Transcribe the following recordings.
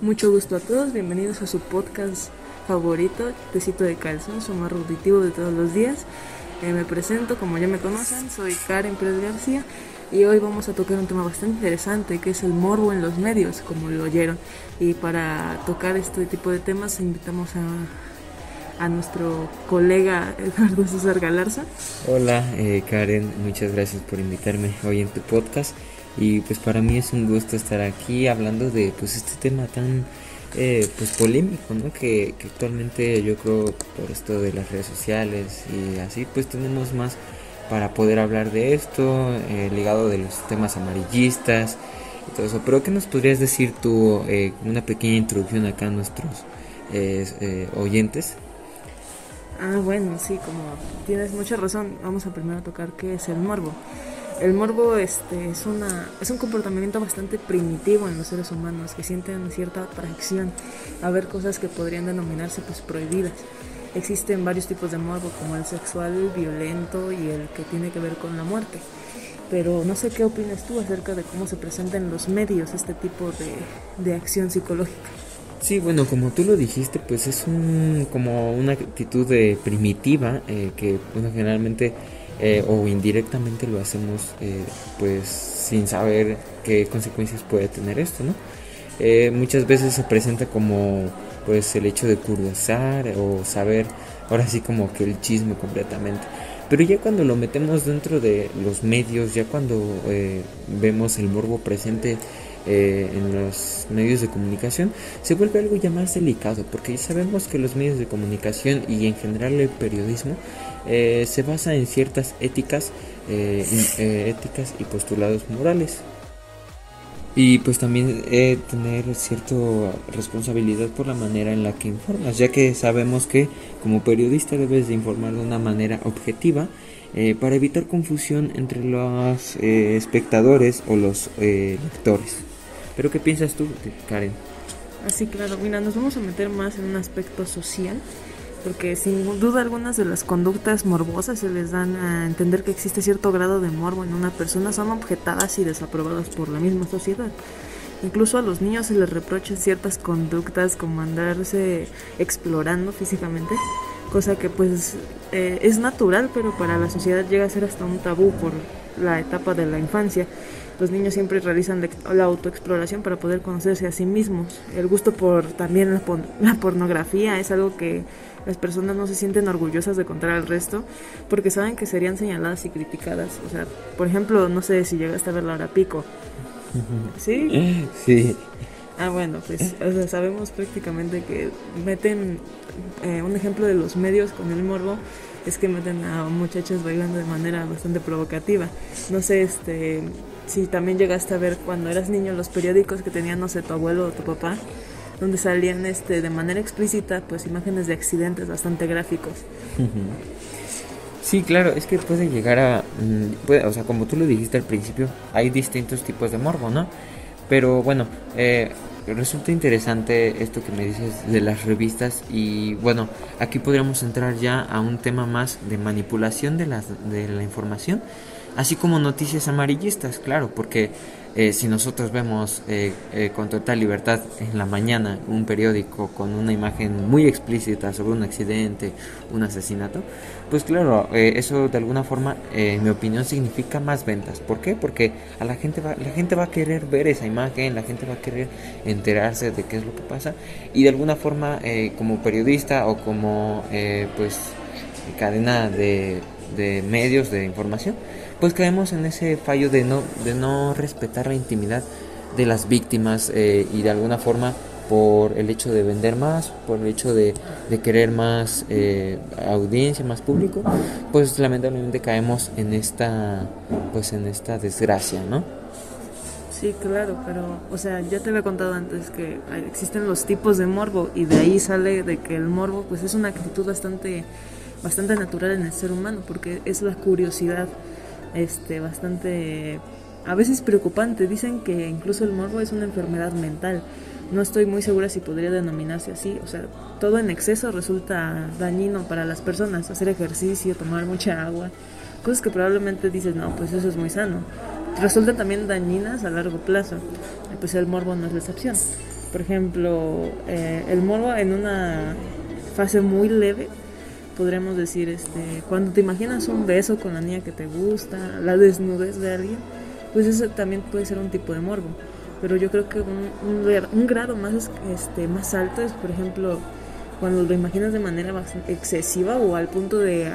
Mucho gusto a todos, bienvenidos a su podcast favorito, Tecito de Calzón, su más ruditivo de todos los días. Eh, me presento, como ya me conocen, soy Karen Pérez García y hoy vamos a tocar un tema bastante interesante que es el morbo en los medios, como lo oyeron. Y para tocar este tipo de temas invitamos a, a nuestro colega Eduardo César Galarza. Hola eh, Karen, muchas gracias por invitarme hoy en tu podcast y pues para mí es un gusto estar aquí hablando de pues este tema tan eh, pues polémico ¿no? que, actualmente yo creo por esto de las redes sociales y así pues tenemos más para poder hablar de esto eh, ligado de los temas amarillistas y todo eso. Pero qué nos podrías decir tú eh, una pequeña introducción acá a nuestros oyentes ah bueno sí como tienes mucha razón vamos a primero tocar qué es el morbo el morbo este, es, una, es un comportamiento bastante primitivo en los seres humanos que sienten cierta atracción a ver cosas que podrían denominarse pues prohibidas. Existen varios tipos de morbo como el sexual, el violento y el que tiene que ver con la muerte. Pero no sé qué opinas tú acerca de cómo se presenta en los medios este tipo de, de acción psicológica. Sí, bueno, como tú lo dijiste, pues es un, como una actitud de primitiva eh, que bueno, generalmente eh, o indirectamente lo hacemos eh, pues sin saber qué consecuencias puede tener esto, ¿no? Eh, muchas veces se presenta como pues el hecho de curiosar o saber ahora sí como que el chisme completamente. Pero ya cuando lo metemos dentro de los medios, ya cuando vemos el morbo presente en los medios de comunicación, se vuelve algo ya más delicado, porque sabemos que los medios de comunicación y en general el periodismo eh, se basa en ciertas éticas, eh, eh, éticas y postulados morales. Y pues también tener cierta responsabilidad por la manera en la que informas, ya que sabemos que como periodista debes de informar de una manera objetiva para evitar confusión entre los espectadores o los lectores. ¿Pero qué piensas tú, Karen? Así, claro, mira, nos vamos a meter más en un aspecto social porque sin duda algunas de las conductas morbosas se les dan a entender que existe cierto grado de morbo en una persona son objetadas y desaprobadas por la misma sociedad. Incluso a los niños se les reprochan ciertas conductas como andarse explorando físicamente, cosa que pues eh, es natural, pero para la sociedad llega a ser hasta un tabú por la etapa de la infancia. Los niños siempre realizan la autoexploración para poder conocerse a sí mismos. El gusto por también la, la pornografía es algo que las personas no se sienten orgullosas de contar al resto porque saben que serían señaladas y criticadas. O sea, por ejemplo, no sé si llegaste a ver la hora pico. ¿Sí? Sí. Ah, bueno, pues sabemos prácticamente que meten eh, un ejemplo de los medios con el morbo es que meten a muchachos bailando de manera bastante provocativa. No sé, este, si también llegaste a ver cuando eras niño los periódicos que tenían, no sé, tu abuelo o tu papá, donde salían este, de manera explícita pues imágenes de accidentes bastante gráficos. Sí, claro, es que puede llegar a, mm, o sea, como tú lo dijiste al principio, hay distintos tipos de morbo, ¿no? Pero bueno, eh, resulta interesante esto que me dices de las revistas y bueno, aquí podríamos entrar ya a un tema más de manipulación de, las, de la información, así como noticias amarillistas, claro, porque eh, si nosotros vemos eh, eh, con total libertad en la mañana un periódico con una imagen muy explícita sobre un accidente, un asesinato, pues claro, eso de alguna forma, en mi opinión, significa más ventas. ¿Por qué? Porque a la gente va, la gente va a querer ver esa imagen, la gente va a querer enterarse de qué es lo que pasa y de alguna forma, como periodista o como pues cadena de, de medios de información, pues caemos en ese fallo de no, de no respetar la intimidad de las víctimas eh, y de alguna forma por el hecho de vender más, por el hecho de, querer más eh, audiencia, más público, pues lamentablemente caemos en esta, pues en esta desgracia, ¿no? Sí, claro, pero, o sea, ya te había contado antes que existen los tipos de morbo y de ahí sale de que el morbo, pues es una actitud bastante, bastante natural en el ser humano, porque es la curiosidad este, bastante, a veces preocupante. Dicen que incluso el morbo es una enfermedad mental. No estoy muy segura si podría denominarse así. O sea, todo en exceso resulta dañino para las personas. Hacer ejercicio, tomar mucha agua, cosas que probablemente dices, no, pues eso es muy sano. Resultan también dañinas a largo plazo. Pues el morbo no es la excepción. Por ejemplo, eh, el morbo en una fase muy leve, podríamos decir, este, cuando te imaginas un beso con la niña que te gusta, la desnudez de alguien, pues eso también puede ser un tipo de morbo. Pero yo creo que un, un, grado más, este, más alto es, por ejemplo, cuando lo imaginas de manera excesiva o al punto de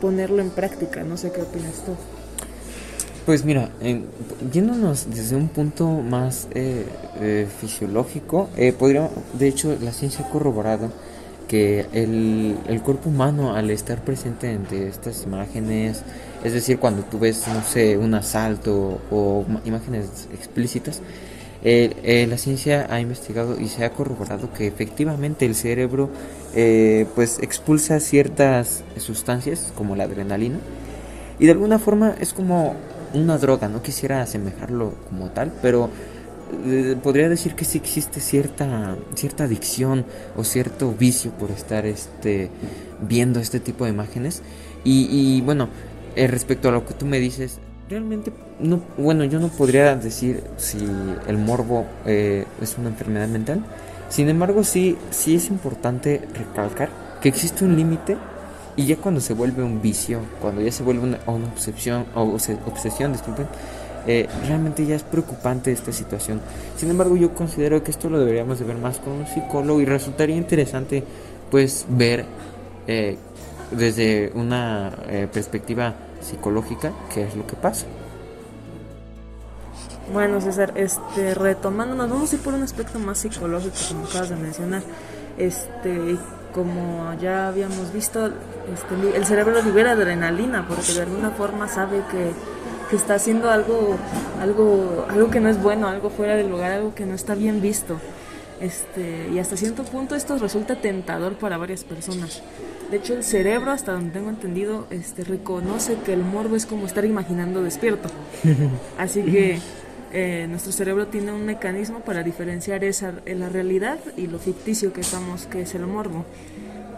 ponerlo en práctica. No sé qué opinas tú. Pues mira, yéndonos desde un punto más eh, eh, fisiológico, eh, podríamos, de hecho la ciencia ha corroborado que el, el, cuerpo humano al estar presente entre estas imágenes, es decir, cuando tú ves, no sé, un asalto o imágenes explícitas, la ciencia ha investigado y se ha corroborado que efectivamente el cerebro pues expulsa ciertas sustancias como la adrenalina y de alguna forma es como una droga, no quisiera asemejarlo como tal, pero eh, podría decir que sí existe cierta cierta adicción o cierto vicio por estar este viendo este tipo de imágenes. Y, bueno eh, respecto a lo que tú me dices realmente no bueno yo no podría decir si el morbo eh, es una enfermedad mental. Sin embargo sí sí es importante recalcar que existe un límite y ya cuando se vuelve un vicio, cuando ya se vuelve una, obsesión, o obsesión, disculpen, eh, realmente ya es preocupante esta situación. Sin embargo, yo considero que esto lo deberíamos de ver más con un psicólogo y resultaría interesante pues ver eh, desde una eh, perspectiva psicológica qué es lo que pasa. Bueno, César, este, retomando, nos vamos a ir por un aspecto más psicológico, como acabas de mencionar. Este, como ya habíamos visto, este, el cerebro libera adrenalina porque de alguna forma sabe que, está haciendo algo, algo, algo que no es bueno, algo fuera del lugar, algo que no está bien visto. Este, y hasta cierto punto esto resulta tentador para varias personas. De hecho, el cerebro, hasta donde tengo entendido, este, reconoce que el morbo es como estar imaginando despierto. Así que eh, nuestro cerebro tiene un mecanismo para diferenciar esa, la realidad y lo ficticio que estamos, que es el morbo.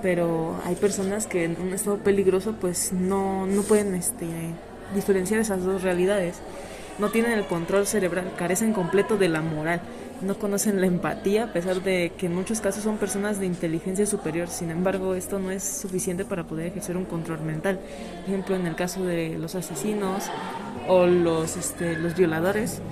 Pero hay personas que en un estado peligroso pues no, no pueden este, diferenciar esas dos realidades. No tienen el control cerebral, carecen completo de la moral, no conocen la empatía, a pesar de que en muchos casos son personas de inteligencia superior. Sin embargo, esto no es suficiente para poder ejercer un control mental. Por ejemplo, en el caso de los asesinos o los, este, los violadores,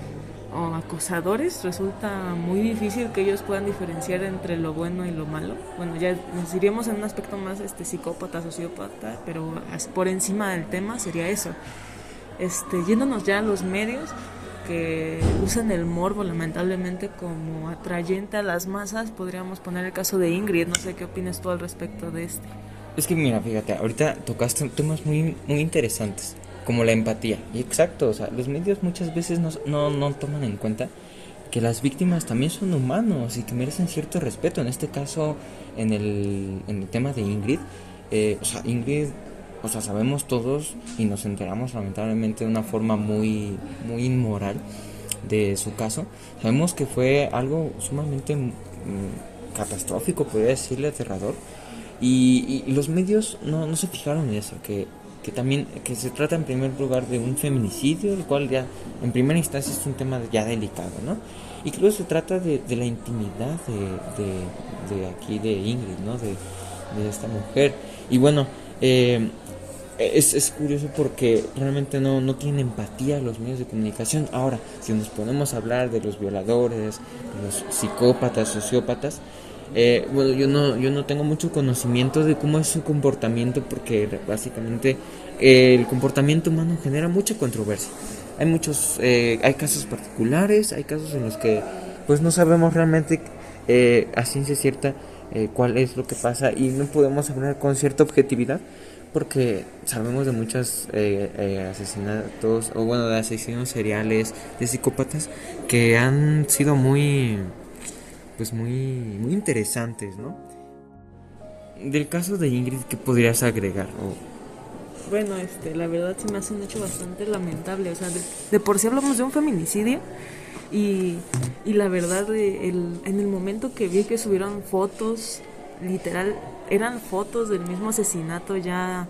o acosadores resulta muy difícil que ellos puedan diferenciar entre lo bueno y lo malo. Bueno, ya nos iríamos en un aspecto más este psicópata, sociópata, pero por encima del tema sería eso. Este, yéndonos ya a los medios que usan el morbo lamentablemente como atrayente a las masas, podríamos poner el caso de Ingrid, no sé qué opinas tú al respecto de este. Es que mira, fíjate, ahorita tocaste temas muy, muy interesantes como la empatía. Y exacto, o sea, los medios muchas veces no, no, no toman en cuenta que las víctimas también son humanos y que merecen cierto respeto. En este caso, en el, en el tema de Ingrid, eh, o sea, Ingrid, o sea, sabemos todos y nos enteramos lamentablemente de una forma muy, muy inmoral de su caso. Sabemos que fue algo sumamente mm, catastrófico, podría decirle, aterrador. Y, y, los medios no, no se fijaron en eso, que que también que se trata en primer lugar de un feminicidio, el cual ya en primera instancia es un tema ya delicado, ¿no? Y luego se trata de, de la intimidad de, de, aquí, de Ingrid, ¿no? De, esta mujer. Y bueno, eh, es, es, curioso porque realmente no, no tienen empatía los medios de comunicación. Ahora, si nos ponemos a hablar de los violadores, de los psicópatas, sociópatas, eh, bueno, yo no, yo no tengo mucho conocimiento de cómo es su comportamiento porque básicamente eh, el comportamiento humano genera mucha controversia. Hay muchos, eh, hay casos particulares, hay casos en los que pues no sabemos realmente a ciencia cierta cuál es lo que pasa y no podemos hablar con cierta objetividad porque sabemos de muchos asesinatos o bueno de asesinos seriales, de psicópatas que han sido muy pues muy, muy interesantes, ¿no? Del caso de Ingrid, ¿qué podrías agregar? Bueno, este, la verdad se me hace un hecho bastante lamentable. O sea, de, por sí hablamos de un feminicidio y, y la verdad, el, en el momento que vi que subieron fotos, literal, eran fotos del mismo asesinato ya...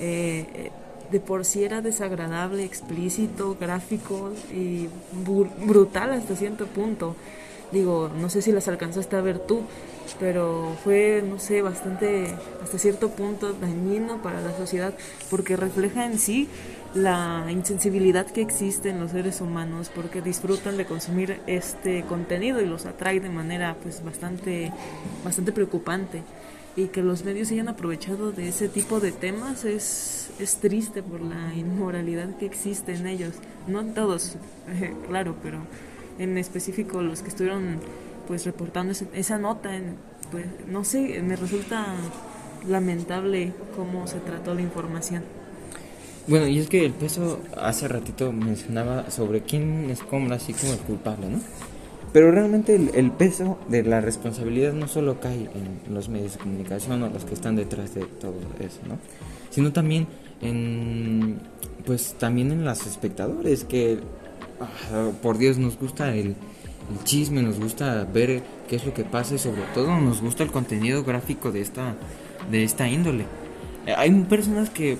Eh, de por sí era desagradable, explícito, gráfico y brutal hasta cierto punto Digo, no sé si las alcanzaste a ver tú, pero fue, no sé, bastante, hasta cierto punto dañino para la sociedad, porque refleja en sí la insensibilidad que existe en los seres humanos, porque disfrutan de consumir este contenido y los atrae de manera pues bastante, bastante preocupante. Y que los medios hayan aprovechado de ese tipo de temas es, es triste por la inmoralidad que existe en ellos. No todos, claro, pero en específico los que estuvieron pues reportando esa nota, pues no sé, me resulta lamentable cómo se trató la información. Bueno, y es que el peso, hace ratito mencionaba sobre quién es como así como el culpable, ¿no? Pero realmente el, peso de la responsabilidad no solo cae en los medios de comunicación o los que están detrás de todo eso, ¿no? Sino también en, pues también en los espectadores que, por Dios, nos gusta el, chisme, nos gusta ver qué es lo que pasa y sobre todo nos gusta el contenido gráfico de esta, de esta índole. Eh, hay personas que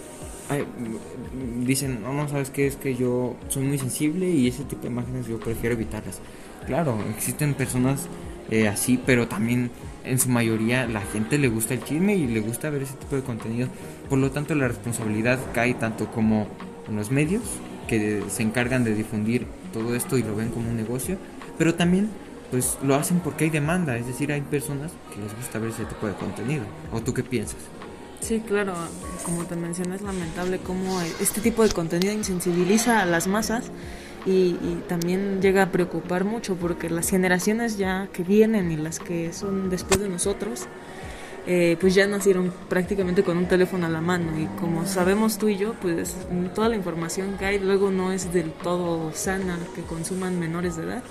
dicen, no, no, sabes qué, es que yo soy muy sensible y ese tipo de imágenes yo prefiero evitarlas. Claro, existen personas eh, así, pero también en su mayoría la gente le gusta el chisme y le gusta ver ese tipo de contenido. Por lo tanto, la responsabilidad cae tanto como en los medios, que se encargan de difundir todo esto y lo ven como un negocio, pero también pues lo hacen porque hay demanda, es decir, hay personas que les gusta ver ese tipo de contenido. ¿O tú qué piensas? Sí, claro, como te mencioné, es lamentable cómo este tipo de contenido insensibiliza a las masas y, también llega a preocupar mucho porque las generaciones ya que vienen y las que son después de nosotros, eh, pues ya nacieron prácticamente con un teléfono a la mano y como sabemos tú y yo, pues toda la información que hay luego no es del todo sana que consuman menores de edad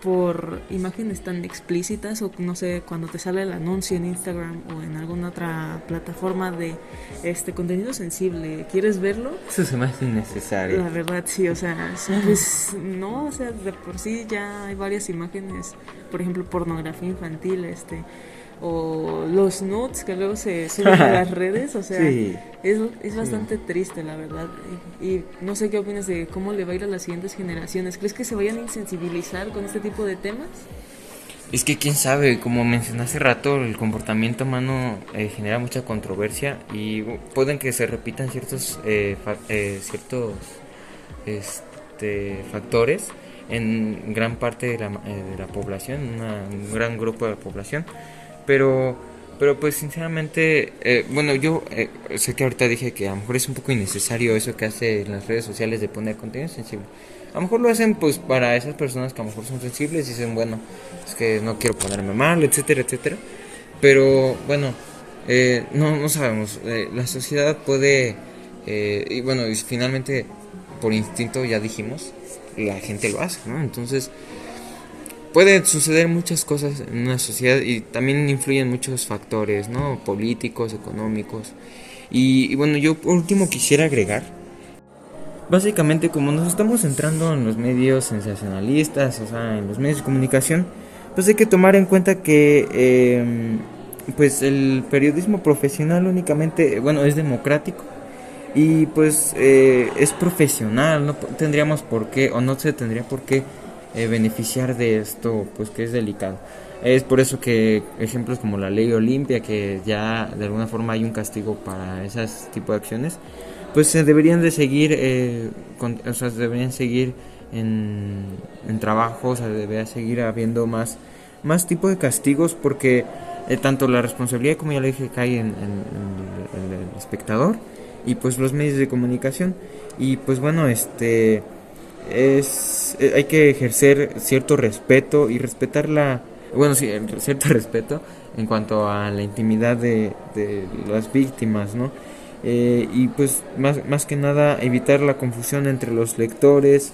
por imágenes tan explícitas o no sé, cuando te sale el anuncio en Instagram o en alguna otra plataforma de este contenido sensible, ¿quieres verlo? Eso se me hace innecesario. La verdad sí, o sea, pues no, o sea, de por sí ya hay varias imágenes, por ejemplo, pornografía infantil, este o los nudes que luego se suben a las redes, o sea, es, es, bastante triste, la verdad. Y, no sé qué opinas de cómo le va a ir a las siguientes generaciones. ¿Crees que se vayan a insensibilizar con este tipo de temas? Es que quién sabe, como mencioné hace rato, el comportamiento humano eh, genera mucha controversia y pueden que se repitan ciertos, eh, eh, ciertos este, factores en gran parte de la, de la población, un gran grupo de la población pero, pero pues sinceramente, eh, bueno, yo eh, sé que ahorita dije que a lo mejor es un poco innecesario eso que hace en las redes sociales de poner contenido sensible. A lo mejor lo hacen pues para esas personas que a lo mejor son sensibles y dicen, bueno, es que no quiero ponerme mal, etcétera, etcétera. Pero bueno, eh, no, no sabemos. la sociedad puede, y bueno, y finalmente por instinto ya dijimos, la gente lo hace, ¿no? Entonces, puede suceder muchas cosas en una sociedad y también influyen muchos factores, ¿no? Políticos, económicos. Y, bueno, yo por último quisiera agregar, básicamente como nos estamos centrando en los medios sensacionalistas, o sea, en los medios de comunicación, pues hay que tomar en cuenta que em, pues el periodismo profesional únicamente, bueno, es democrático y pues eh, es profesional, no tendríamos por qué o no se tendría por qué eh, beneficiar de esto, pues que es delicado. Es por eso que ejemplos como la ley Olimpia, que ya de alguna forma hay un castigo para esas tipo de acciones, pues se deberían de seguir, eh, o sea, deberían seguir en, en trabajo, o sea, debería seguir habiendo más, más tipo de castigos porque eh, tanto la responsabilidad, como ya le dije, cae en, en el espectador y pues los medios de comunicación. Y pues bueno, este es eh, hay que ejercer cierto respeto y respetar la bueno sí cierto respeto en cuanto a la intimidad de, de las víctimas no eh, y pues más, más que nada evitar la confusión entre los lectores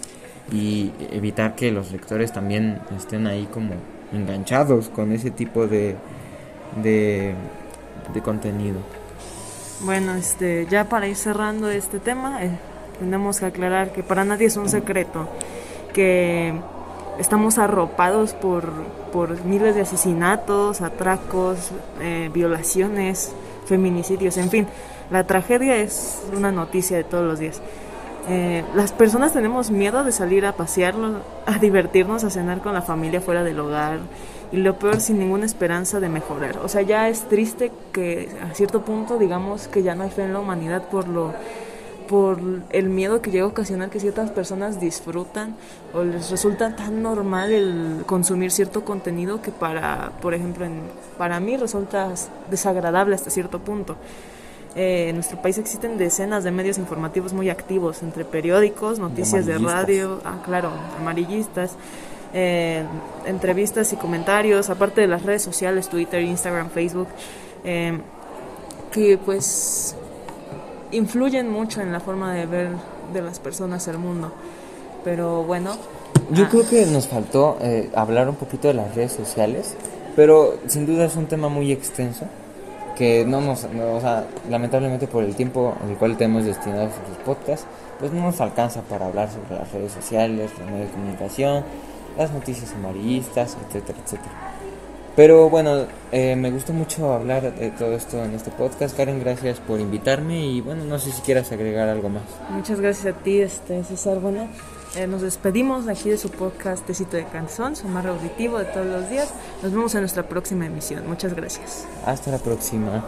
y evitar que los lectores también estén ahí como enganchados con ese tipo de, de, de contenido. Bueno este ya para ir cerrando este tema eh, tenemos que aclarar que para nadie es un secreto que estamos arropados por, por miles de asesinatos, atracos, eh, violaciones, feminicidios, en fin, la tragedia es una noticia de todos los días. Eh, las personas tenemos miedo de salir a pasearlo, a divertirnos, a cenar con la familia fuera del hogar y lo peor sin ninguna esperanza de mejorar. O sea, ya es triste que a cierto punto digamos que ya no hay fe en la humanidad por lo por el miedo que llega a ocasionar que ciertas personas disfrutan o les resulta tan normal el consumir cierto contenido que para, por ejemplo, en, para mí resulta desagradable hasta cierto punto. Eh, en nuestro país existen decenas de medios informativos muy activos, entre periódicos, noticias de radio, ah, claro, amarillistas, eh, entrevistas y comentarios, aparte de las redes sociales, Twitter, Instagram, Facebook, eh, que pues influyen mucho en la forma de ver de las personas el mundo. Pero bueno. Yo ah, creo que nos faltó eh, hablar un poquito de las redes sociales, pero sin duda es un tema muy extenso que no nos, o sea, lamentablemente por el tiempo el cual tenemos destinados los podcasts, pues no nos alcanza para hablar sobre las redes sociales, los medios de comunicación, las noticias amarillistas, etcétera, etcétera. Pero bueno, eh, me gustó mucho hablar de todo esto en este podcast. Karen, gracias por invitarme y bueno, no sé si quieras agregar algo más. Muchas gracias a ti, este César. Bueno, eh, nos despedimos de aquí de su podcast Tecito de Canzón, su más auditivo de todos los días. Nos vemos en nuestra próxima emisión. Muchas gracias. Hasta la próxima.